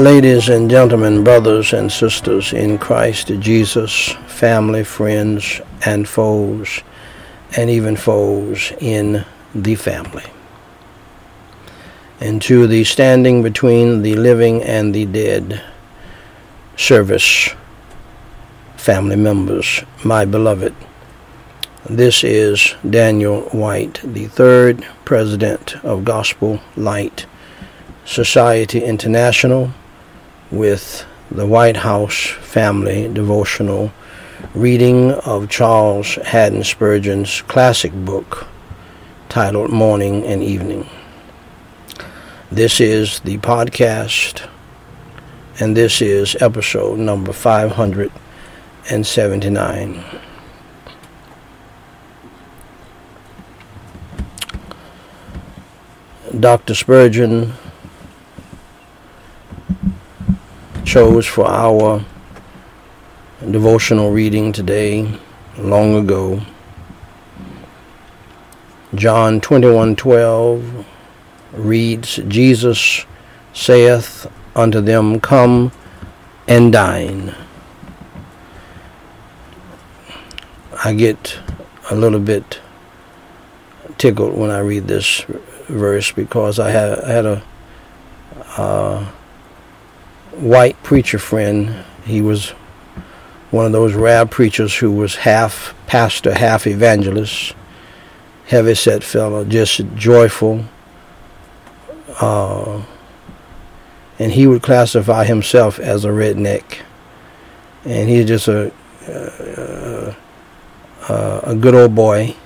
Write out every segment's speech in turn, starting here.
Ladies and gentlemen, brothers and sisters in Christ Jesus, family, friends, and foes, and even foes in the family. And to the standing between the living and the dead service family members, my beloved. This is Daniel Whyte, the third president of Gospel Light Society International with the Whyte House Family Devotional reading of Charles Haddon Spurgeon's classic book titled Morning and Evening. This is the podcast, and this is episode number 579. Dr. Spurgeon chose for our devotional reading today long ago. John 21:12 reads Jesus saith unto them come and dine. I get a little bit tickled when I read this verse because I had, I had a uh, white preacher friend. He was one of those rare preachers who was half pastor, half evangelist, heavy set fellow, just joyful. Uh, and he would classify himself as a redneck. And he's just a, uh, uh, a good old boy.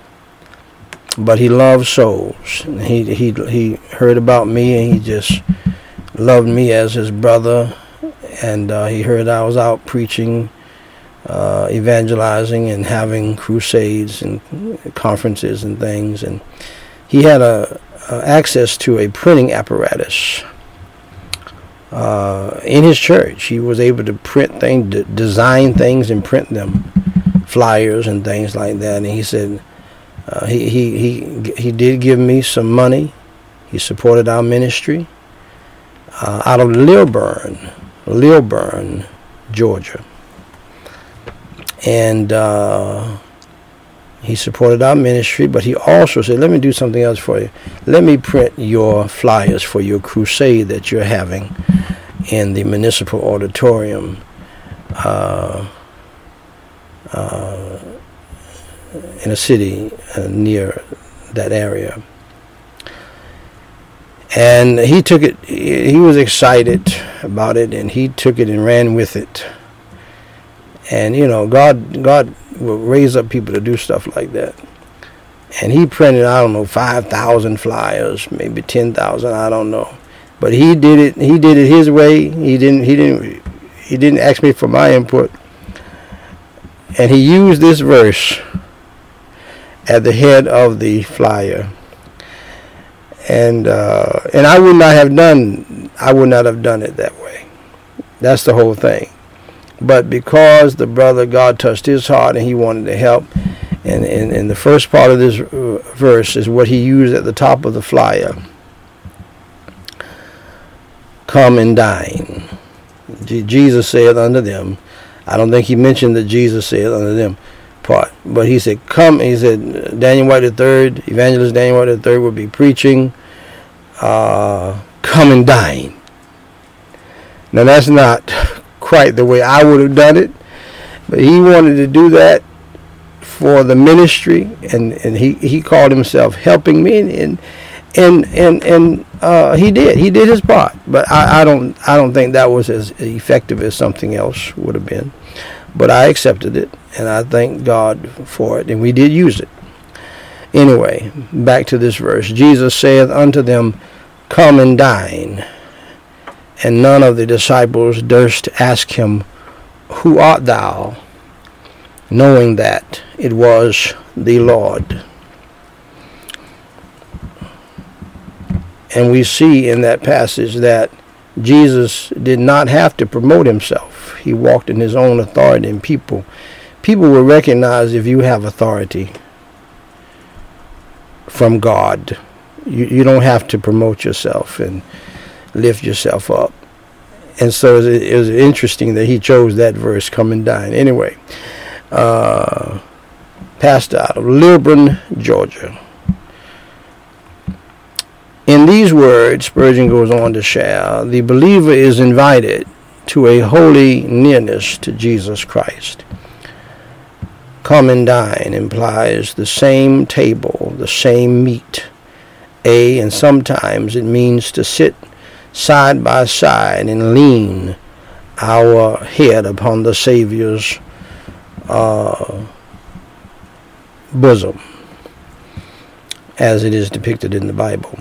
But he loved souls. He, he, he heard about me and he just loved me as his brother and uh, he heard I was out preaching, uh, evangelizing, and having crusades and conferences and things. And he had a, a access to a printing apparatus uh, in his church. He was able to print things, d- design things, and print them, flyers and things like that. And he said uh, he he he he did give me some money. He supported our ministry uh, out of Lilburn. Lilburn, Georgia. And uh, he supported our ministry, but he also said, let me do something else for you. Let me print your flyers for your crusade that you're having in the municipal auditorium uh, uh, in a city uh, near that area and he took it he was excited about it and he took it and ran with it. And you know god god will raise up people to do stuff like that. And he printed i don't know 5000 flyers maybe 10000 i don't know. But he did it he did it his way. He didn't he didn't he didn't ask me for my input. And he used this verse at the head of the flyer and uh, and I would not have done I would not have done it that way. That's the whole thing. But because the brother God touched his heart and he wanted to help, and and, and the first part of this uh, verse is what he used at the top of the flyer. Come and dine. Jesus said unto them. I don't think he mentioned that Jesus said unto them part. But he said, come, he said, Daniel Whyte III, evangelist Daniel Whyte III will be preaching, uh, come and dine. Now that's not quite the way I would have done it, but he wanted to do that for the ministry, and, and he, he called himself helping me, and and and and uh, he did he did his part, but I, I don't I don't think that was as effective as something else would have been. But I accepted it, and I thank God for it, and we did use it. Anyway, back to this verse. Jesus saith unto them, Come and dine. And none of the disciples durst ask him, Who art thou? knowing that it was the Lord. And we see in that passage that Jesus did not have to promote himself. He walked in his own authority and people people will recognize if you have authority from God. You you don't have to promote yourself and lift yourself up. and so it, was interesting that he chose that verse, "Come and dine." Anyway, uh, pastor out of Lilburn, Georgia. In these words, Spurgeon goes on to share, the believer is invited to a holy nearness to Jesus Christ. Come and dine implies the same table, the same meat. A, and sometimes it means to sit side by side and lean our head upon the Savior's uh, bosom, as it is depicted in the Bible.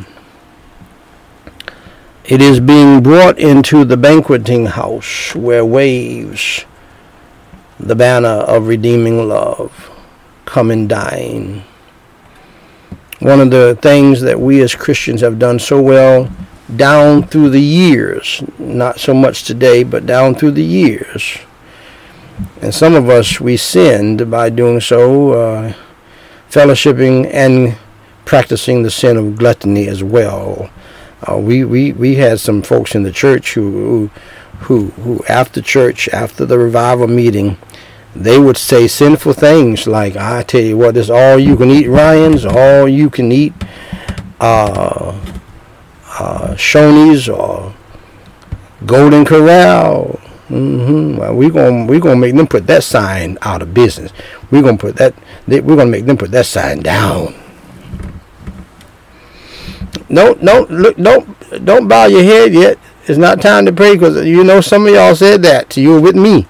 It is being brought into the banqueting house where waves the banner of redeeming love. Come and dine. One of the things that we as Christians have done so well down through the years, not so much today, but down through the years. And some of us, we sinned by doing so, uh, fellowshipping and practicing the sin of gluttony as well. Uh, we, we, we had some folks in the church who, who, who, after church, after the revival meeting, they would say sinful things like, I tell you what, this all you can eat Ryan's, all you can eat uh, uh, Shoney's or Golden Corral. Mm-hmm. Well, we're gonna we gonna make them put that sign out of business. We're gonna put that. We're gonna make them put that sign down. No, no, look, don't, don't bow your head yet. It's not time to pray because you know some of y'all said that. You were with me,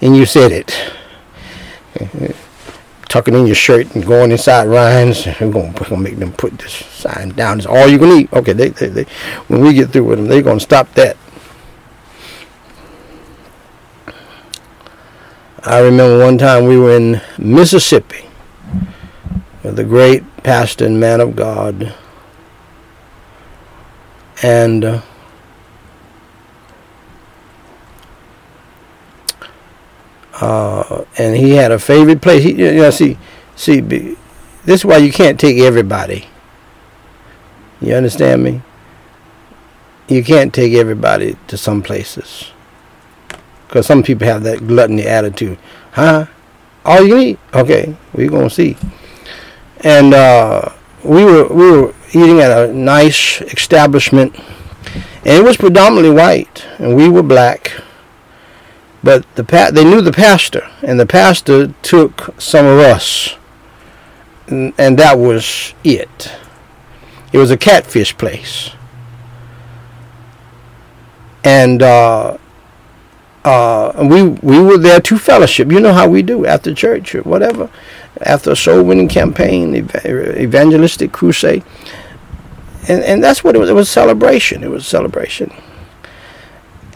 and you said it. Tucking in your shirt and going inside Ryan's. We're gonna, gonna make them put this sign down. It's all you can eat. Okay, they, they, they, when we get through with them, they're gonna stop that. I remember one time we were in Mississippi with a great pastor and man of God and uh, uh, and he had a favorite place. He, you know, see, see, this is why you can't take everybody. You understand me? You can't take everybody to some places because some people have that gluttony attitude. Huh? All you eat? Okay, we're gonna see. And uh, we were we were eating at a nice establishment, and it was predominantly white, and we were black. But the pa- they knew the pastor, and the pastor took some of us, and, and that was it. It was a catfish place, and uh, uh, we we were there to fellowship. You know how we do after church or whatever, after a soul winning campaign, ev- evangelistic crusade and and that's what it was. It was a celebration. It was a celebration.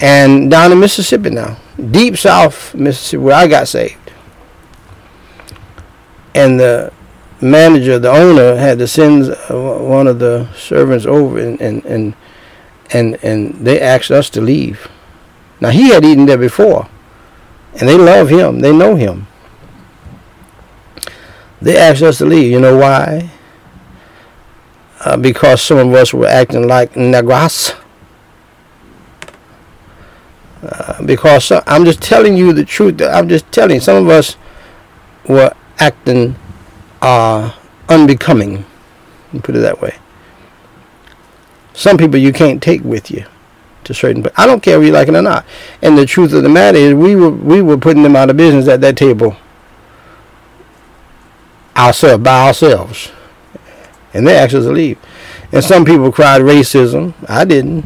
And down in Mississippi now, deep South Mississippi, where I got saved, and the manager, the owner, had to send uh, one of the servants over, and and and and, and they asked us to leave. Now he had eaten there before, and they love him. They know him. They asked us to leave. You know why? Uh, because some of us were acting like negras. Uh, because I'm just telling you the truth. I'm just telling you some of us were acting uh, unbecoming. Put it that way. Some people you can't take with you to certain. But I don't care if you like it or not. And the truth of the matter is, we were we were putting them out of business at that table ourselves by ourselves and they asked us to leave. And some people cried racism. I didn't.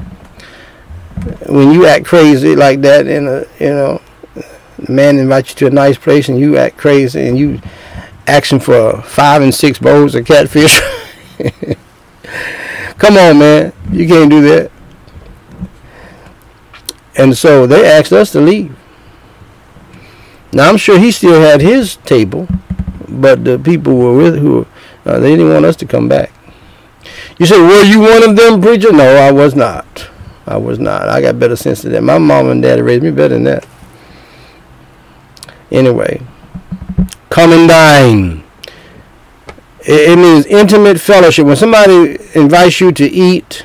When you act crazy like that, in a you know, man invites you to a nice place and you act crazy and you asking for five and six bowls of catfish. Come on, man, you can't do that. And so they asked us to leave. Now I'm sure he still had his table, but the people were with who uh, they didn't want us to come back. You say, were you one of them, preacher? No, I was not. I was not. I got better sense than that. My mom and dad raised me better than that. Anyway, come and dine. It, it means intimate fellowship. When somebody invites you to eat,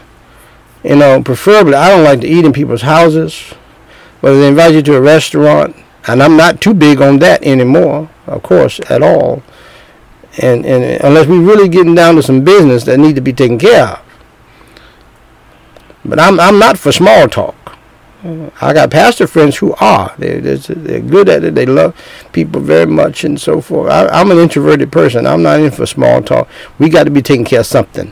you know, preferably, I don't like to eat in people's houses. whether they invite you to a restaurant, and I'm not too big on that anymore, of course, at all. And, and unless we're really getting down to some business that need to be taken care of. But I'm I'm not for small talk. I got pastor friends who are. They're, they're good at it. They love people very much and so forth. I, am an introverted person. I'm not in for small talk. We got to be taking care of something.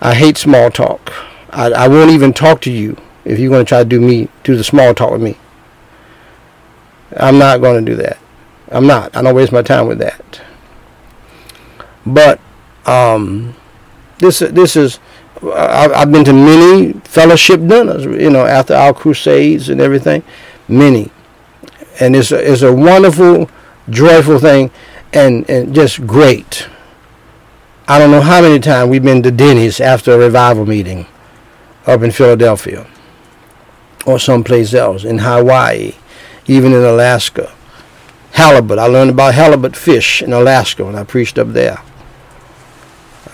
I hate small talk. I, I won't even talk to you if you're going to try to do me do the small talk with me. I'm not going to do that. I'm not. I don't waste my time with that. But um, this this is I've been to many fellowship dinners, you know, after our crusades and everything, many, and it's a, it's a wonderful, joyful thing, and and just great. I don't know how many times we've been to Denny's after a revival meeting, up in Philadelphia, or someplace else in Hawaii, even in Alaska. Halibut. I learned about halibut fish in Alaska when I preached up there.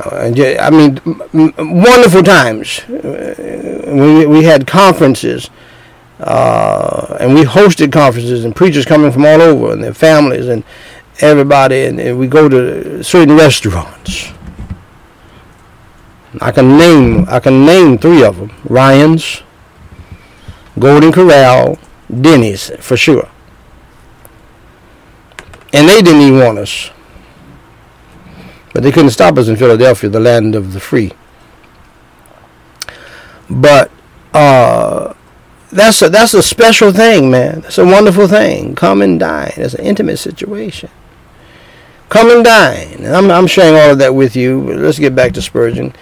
Uh, I mean, wonderful times. Uh, we we had conferences, uh, and we hosted conferences, and preachers coming from all over, and their families, and everybody, and, and we go to certain restaurants. I can name I can name three of them: Ryan's, Golden Corral, Denny's for sure. And they didn't even want us. But they couldn't stop us in Philadelphia, the land of the free. But uh, that's a that's a special thing, man. That's a wonderful thing. Come and dine. It's an intimate situation. Come and dine. And I'm I'm sharing all of that with you. Let's get back to Spurgeon.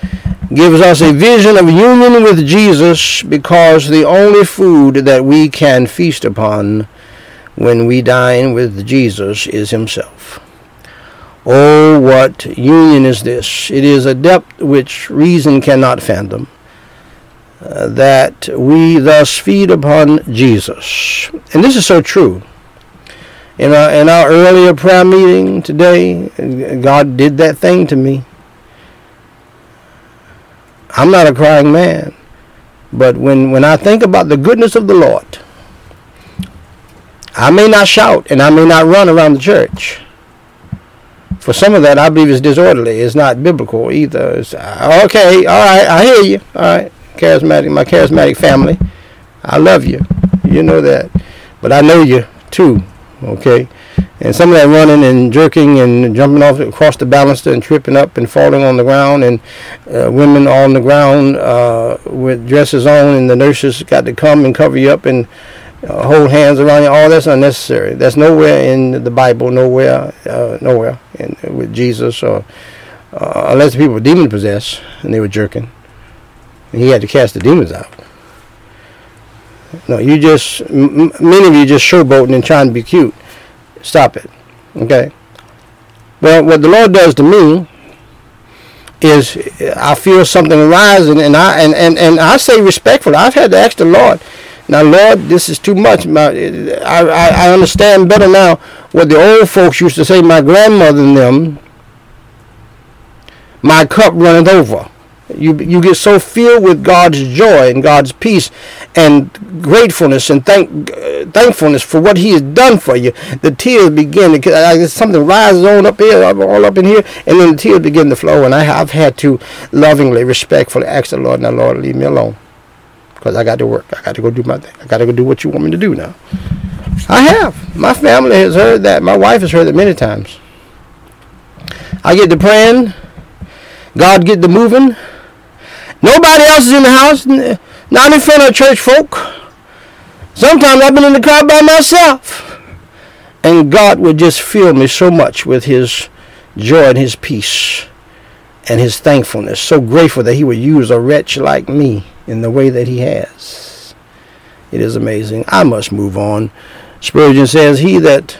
Gives us a vision of union with Jesus because the only food that we can feast upon when we dine with Jesus is Himself. Oh, what union is this! It is a depth which reason cannot fathom. Uh, that we thus feed upon Jesus. And this is so true. In our, in our earlier prayer meeting today, God did that thing to me. I'm not a crying man. But when, when I think about the goodness of the Lord, I may not shout and I may not run around the church. For some of that, I believe is disorderly. It's not biblical either. It's, uh, okay, all right, I hear you. All right, charismatic, my charismatic family, I love you. You know that, but I know you too. Okay, and some of that running and jerking and jumping off across the baluster and tripping up and falling on the ground and uh, women on the ground uh, with dresses on and the nurses got to come and cover you up and uh, hold hands around you. All that's unnecessary. That's nowhere in the Bible. Nowhere, uh, nowhere in, with Jesus or uh, unless the people were demon possessed and they were jerking, and he had to cast the demons out. No, you just m- many of you just showboating and trying to be cute. Stop it. Okay. Well, what the Lord does to me is I feel something arising, and I and, and, and I say respectfully. I've had to ask the Lord now, Lord, this is too much. My, I, I, I understand better now what the old folks used to say, my grandmother and them, my cup runneth over. You, you get so filled with God's joy and God's peace and gratefulness and thank, uh, thankfulness for what He has done for you. The tears begin. To, uh, something rises on up here, all up in here, and then the tears begin to flow. And I, have had to lovingly, respectfully ask the Lord, now, Lord, leave me alone because I got to work. I got to go do my thing. I got to go do what you want me to do now. I have. My family has heard that. My wife has heard it many times. I get to praying. God get to moving. Nobody else is in the house. Not in front of church folk. Sometimes I've been in the car by myself. And God would just fill me so much with his joy and his peace and his thankfulness. So grateful that he would use a wretch like me in the way that he has. It is amazing. I must move on. Spurgeon says, He that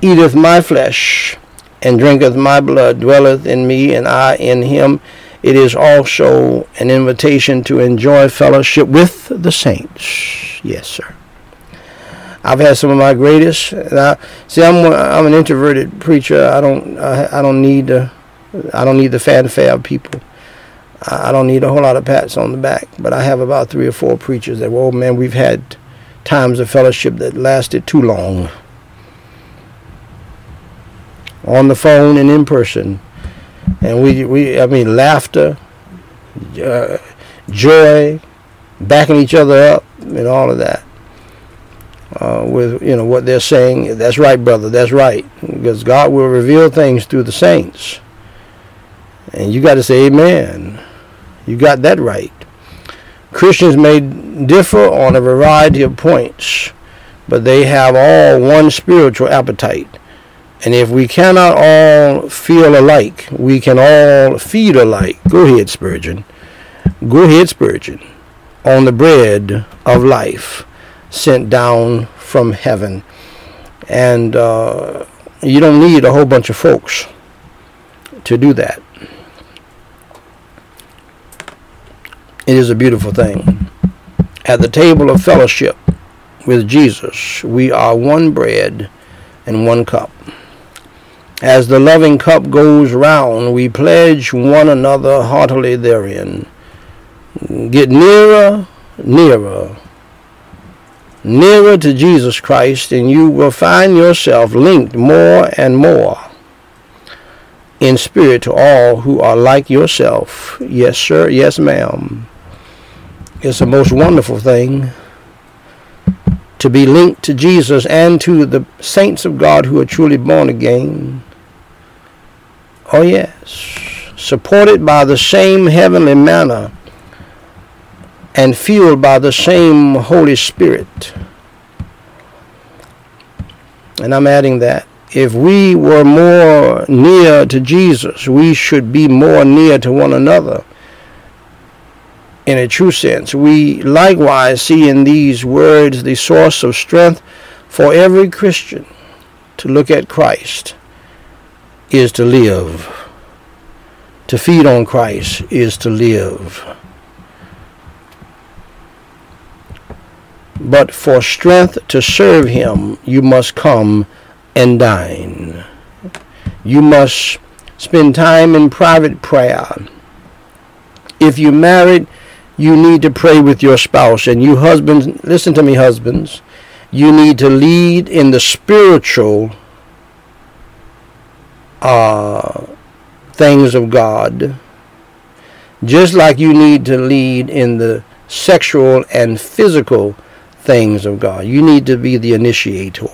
eateth my flesh and drinketh my blood dwelleth in me, and I in him. It is also an invitation to enjoy fellowship with the saints. Yes, sir. I've had some of my greatest. I, see, I'm I'm an introverted preacher. I don't I, I don't need the I don't need the fanfare of people. I don't need a whole lot of pats on the back, but I have about three or four preachers that, well, man, we've had times of fellowship that lasted too long. On the phone and in person. And we, we I mean, laughter, uh, joy, backing each other up, and all of that. Uh, with you know what they're saying, that's right, brother. That's right, because God will reveal things through the saints, and you got to say Amen. You got that right. Christians may differ on a variety of points, but they have all one spiritual appetite. And if we cannot all feel alike, we can all feed alike. Go ahead, Spurgeon. Go ahead, Spurgeon. On the bread of life sent down from heaven. And uh, you don't need a whole bunch of folks to do that. It is a beautiful thing. At the table of fellowship with Jesus, we are one bread and one cup. As the loving cup goes round, we pledge one another heartily therein. Get nearer, nearer, nearer to Jesus Christ, and you will find yourself linked more and more in spirit to all who are like yourself. Yes, sir. Yes, ma'am. It's the most wonderful thing to be linked to Jesus and to the saints of God who are truly born again. Oh, yes. Supported by the same heavenly manna and fueled by the same Holy Spirit. And I'm adding that. If we were more near to Jesus, we should be more near to one another in a true sense. We likewise see in these words the source of strength for every Christian to look at Christ is to live. To feed on Christ is to live. But for strength to serve him, you must come and dine. You must spend time in private prayer. If you're married, you need to pray with your spouse. And you husbands, listen to me, husbands. You need to lead in the spiritual uh, things of God, just like you need to lead in the sexual and physical things of God. You need to be the initiator.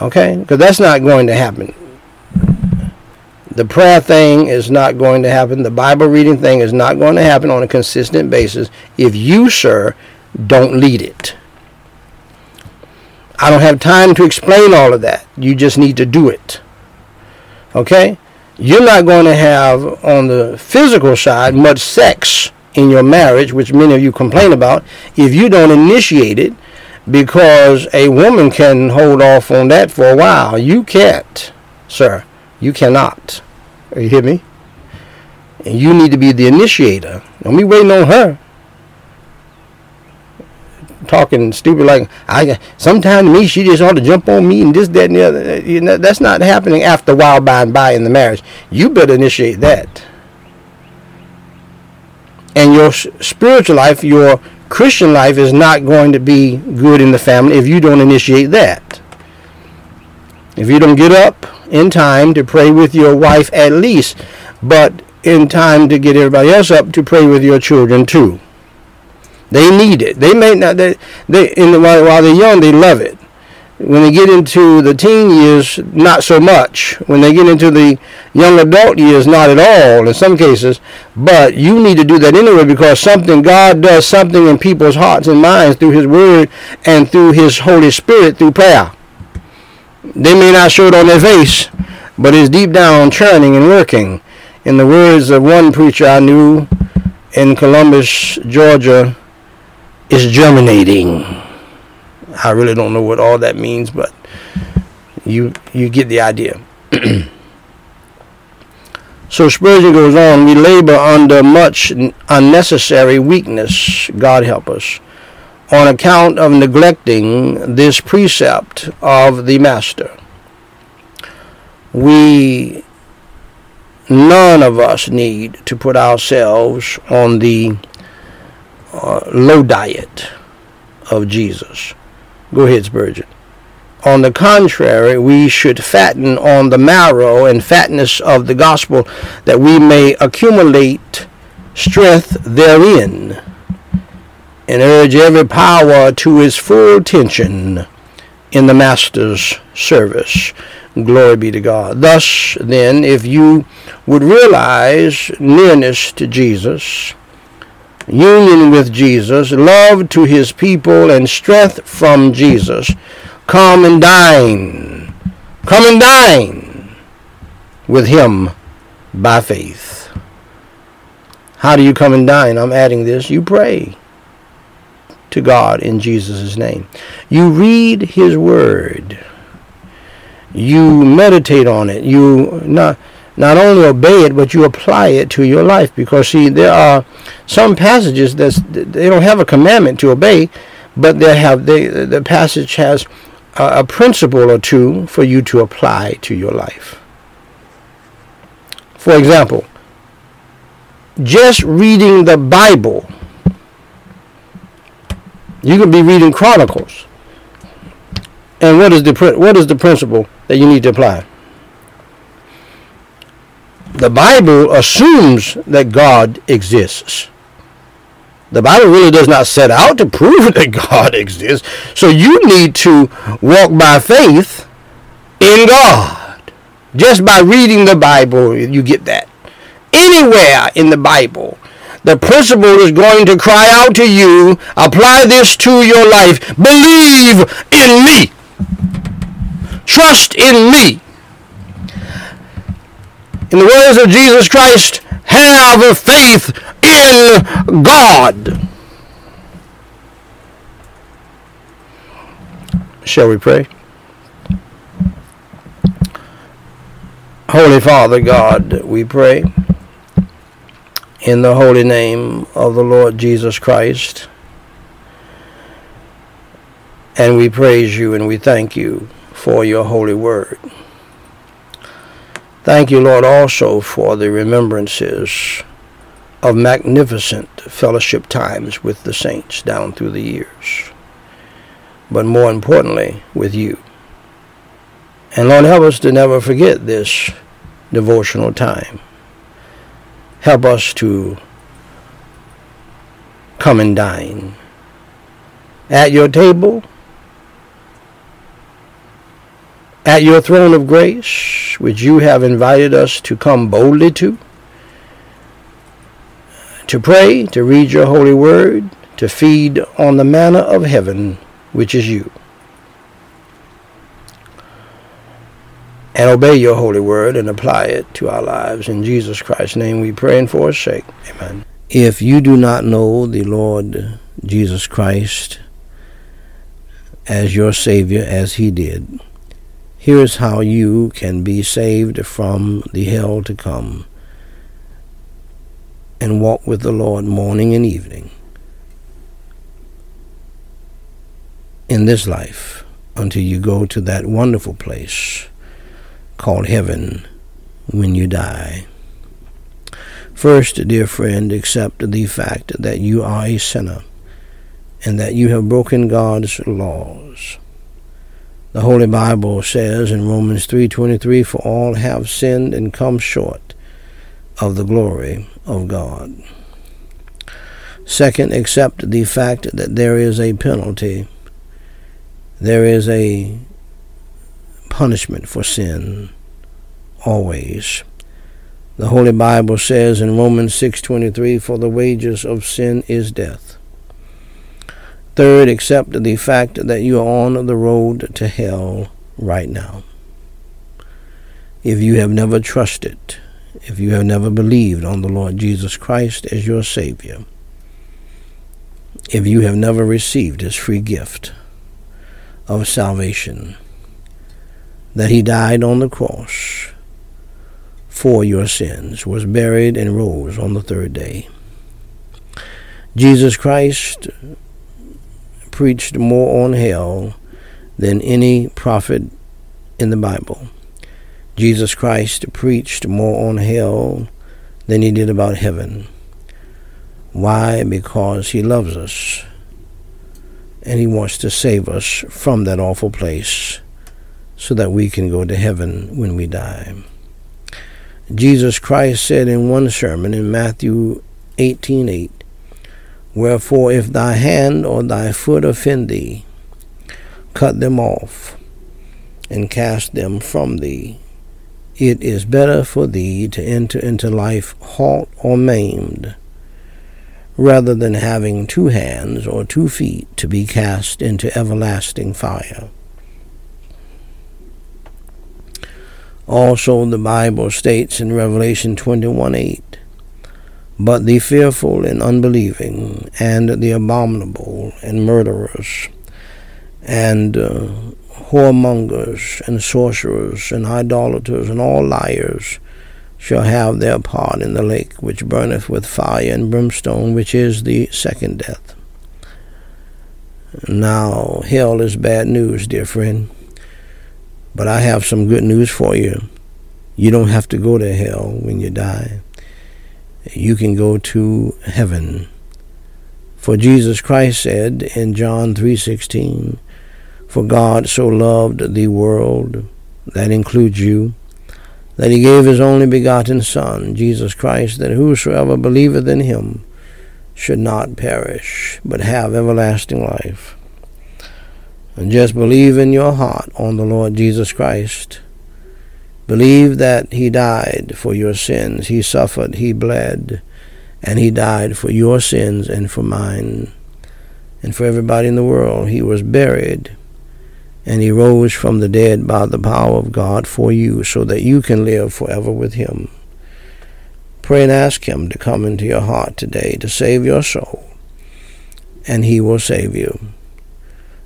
Okay? Because that's not going to happen. The prayer thing is not going to happen. The Bible reading thing is not going to happen on a consistent basis if you, sir, don't lead it. I don't have time to explain all of that. You just need to do it. Okay? You're not going to have on the physical side much sex in your marriage, which many of you complain about, if you don't initiate it because a woman can hold off on that for a while. You can't, sir. You cannot. You hear me? And you need to be the initiator. Don't be waiting on her. Talking stupid like I. Sometimes me, she just ought to jump on me and this, that, and the other. You know, that's not happening after a while by and by in the marriage. You better initiate that. And your spiritual life, your Christian life, is not going to be good in the family if you don't initiate that. If you don't get up in time to pray with your wife at least, but in time to get everybody else up to pray with your children too. They need it. They may not. They, they in the, while, while they're young, they love it. When they get into the teen years, not so much. When they get into the young adult years, not at all in some cases. But you need to do that anyway because something God does something in people's hearts and minds through His Word and through His Holy Spirit through prayer. They may not show it on their face, but it's deep down churning and working. In the words of one preacher I knew in Columbus, Georgia, it's germinating. I really don't know what all that means, but you you get the idea. so Spurgeon goes on, we labor under much unnecessary weakness, God help us, on account of neglecting this precept of the Master. We none of us need to put ourselves on the uh, low diet of Jesus. Go ahead, Spurgeon. On the contrary, we should fatten on the marrow and fatness of the gospel that we may accumulate strength therein and urge every power to its full tension in the Master's service. Glory be to God. Thus, then, if you would realize nearness to Jesus, union with Jesus, love to his people, and strength from Jesus, come and dine. Come and dine with him by faith. How do you come and dine? I'm adding this. You pray to God in Jesus' name. You read his word. You meditate on it. You not not only obey it, but you apply it to your life. Because see, there are some passages that they don't have a commandment to obey, but they have they the passage has a, a principle or two for you to apply to your life. For example, just reading the Bible you could be reading Chronicles. And what is the what is the principle that you need to apply? The Bible assumes that God exists. The Bible really does not set out to prove that God exists. So you need to walk by faith in God. Just by reading the Bible, you get that. Anywhere in the Bible, the principle is going to cry out to you, apply this to your life. Believe in me. Trust in me. In the words of Jesus Christ, have faith in God. Shall we pray? Holy Father God, we pray in the holy name of the Lord Jesus Christ. And we praise you and we thank you for your holy word. Thank you, Lord, also for the remembrances of magnificent fellowship times with the saints down through the years. But more importantly, with you. And Lord, help us to never forget this devotional time help us to come and dine at your table, at your throne of grace, which you have invited us to come boldly to, to pray, to read your holy word, to feed on the manna of heaven, which is you. And obey your holy word and apply it to our lives. In Jesus Christ's name we pray and for his sake. Amen. If you do not know the Lord Jesus Christ as your Savior as he did, here is how you can be saved from the hell to come and walk with the Lord morning and evening in this life until you go to that wonderful place called heaven when you die. First, dear friend, accept the fact that you are a sinner and that you have broken God's laws. The Holy Bible says in Romans 3:23 for all have sinned and come short of the glory of God. Second, accept the fact that there is a penalty. There is a punishment for sin always. The Holy Bible says in Romans 6:23 for the wages of sin is death. Third, accept the fact that you are on the road to hell right now. If you have never trusted, if you have never believed on the Lord Jesus Christ as your Savior, if you have never received His free gift of salvation, that he died on the cross for your sins, was buried, and rose on the third day. Jesus Christ preached more on hell than any prophet in the Bible. Jesus Christ preached more on hell than he did about heaven. Why? Because he loves us and he wants to save us from that awful place so that we can go to heaven when we die. Jesus Christ said in one sermon in Matthew 18:8, Wherefore if thy hand or thy foot offend thee, cut them off and cast them from thee. It is better for thee to enter into life halt or maimed rather than having two hands or two feet to be cast into everlasting fire. Also, the Bible states in Revelation 21 8, But the fearful and unbelieving, and the abominable, and murderers, and uh, whoremongers, and sorcerers, and idolaters, and all liars, shall have their part in the lake which burneth with fire and brimstone, which is the second death. Now, hell is bad news, dear friend. But I have some good news for you. You don't have to go to hell when you die. You can go to heaven. For Jesus Christ said in John 3:16, "For God so loved the world, that includes you, that he gave his only begotten Son, Jesus Christ, that whosoever believeth in him should not perish, but have everlasting life. Just believe in your heart on the Lord Jesus Christ. Believe that he died for your sins. He suffered, he bled, and he died for your sins and for mine and for everybody in the world. He was buried and he rose from the dead by the power of God for you so that you can live forever with him. Pray and ask him to come into your heart today to save your soul, and he will save you.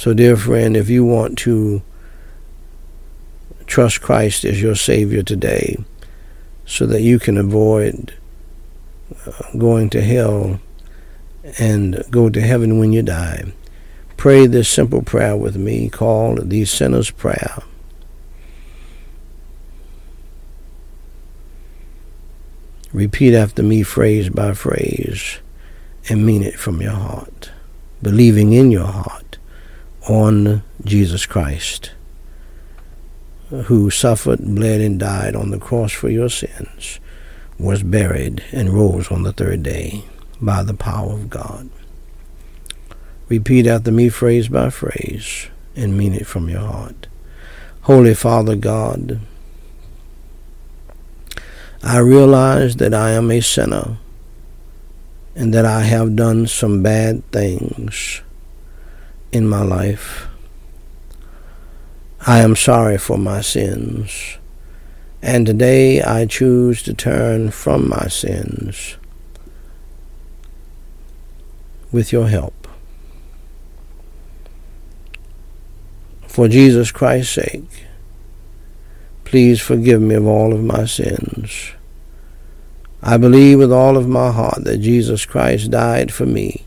So, dear friend, if you want to trust Christ as your Savior today so that you can avoid uh, going to hell and go to heaven when you die, Pray this simple prayer with me called the Sinner's Prayer. Repeat after me phrase by phrase and mean it from your heart, believing in your heart on Jesus Christ, who suffered, bled, and died on the cross for your sins, was buried, and rose on the third day by the power of God. Repeat after me phrase by phrase and mean it from your heart. Holy Father God, I realize that I am a sinner and that I have done some bad things in my life. I am sorry for my sins, and today I choose to turn from my sins with your help. For Jesus Christ's sake, please forgive me of all of my sins. I believe with all of my heart that Jesus Christ died for me,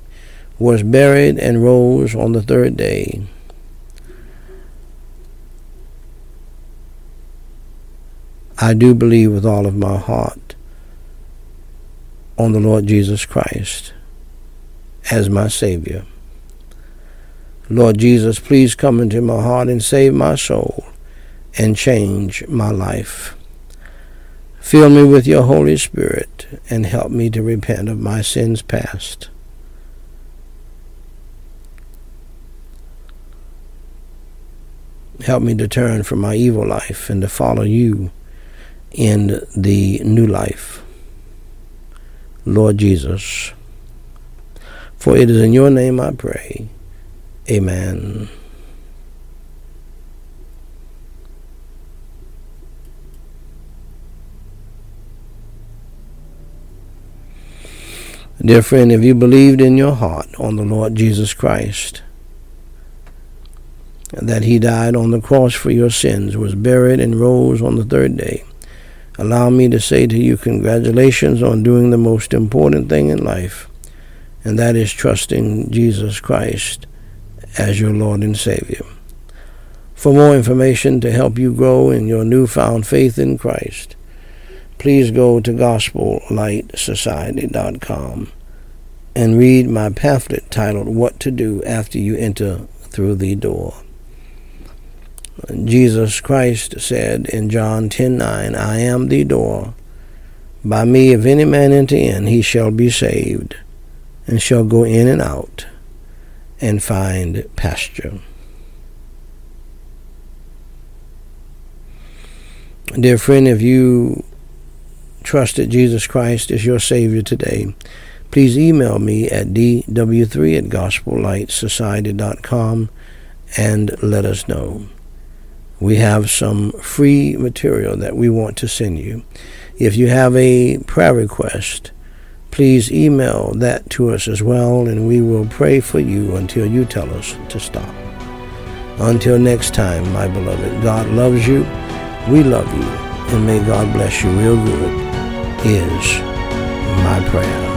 was buried, and rose on the third day. I do believe with all of my heart on the Lord Jesus Christ as my Savior. Lord Jesus, please come into my heart and save my soul and change my life. Fill me with your Holy Spirit and help me to repent of my sins past. Help me to turn from my evil life and to follow you in the new life. Lord Jesus. For it is in your name I pray. Amen. Dear friend, if you believed in your heart on the Lord Jesus Christ, that he died on the cross for your sins, was buried, and rose on the third day, allow me to say to you congratulations on doing the most important thing in life, and that is trusting Jesus Christ as your Lord and Savior. For more information to help you grow in your newfound faith in Christ, please go to gospellightsociety.com and read my pamphlet titled What to Do After You Enter Through the Door. Jesus Christ said in John 10:9, I am the door. By me if any man enter in, he shall be saved, and shall go in and out, and find pasture. Dear friend, if you trust that Jesus Christ is your Savior today, please email me at dw3 at gospellightsociety.com and let us know. We have some free material that we want to send you. If you have a prayer request, please email that to us as well, and we will pray for you until you tell us to stop. Until next time, my beloved, God loves you. We love you, and may God bless you real good, is my prayer.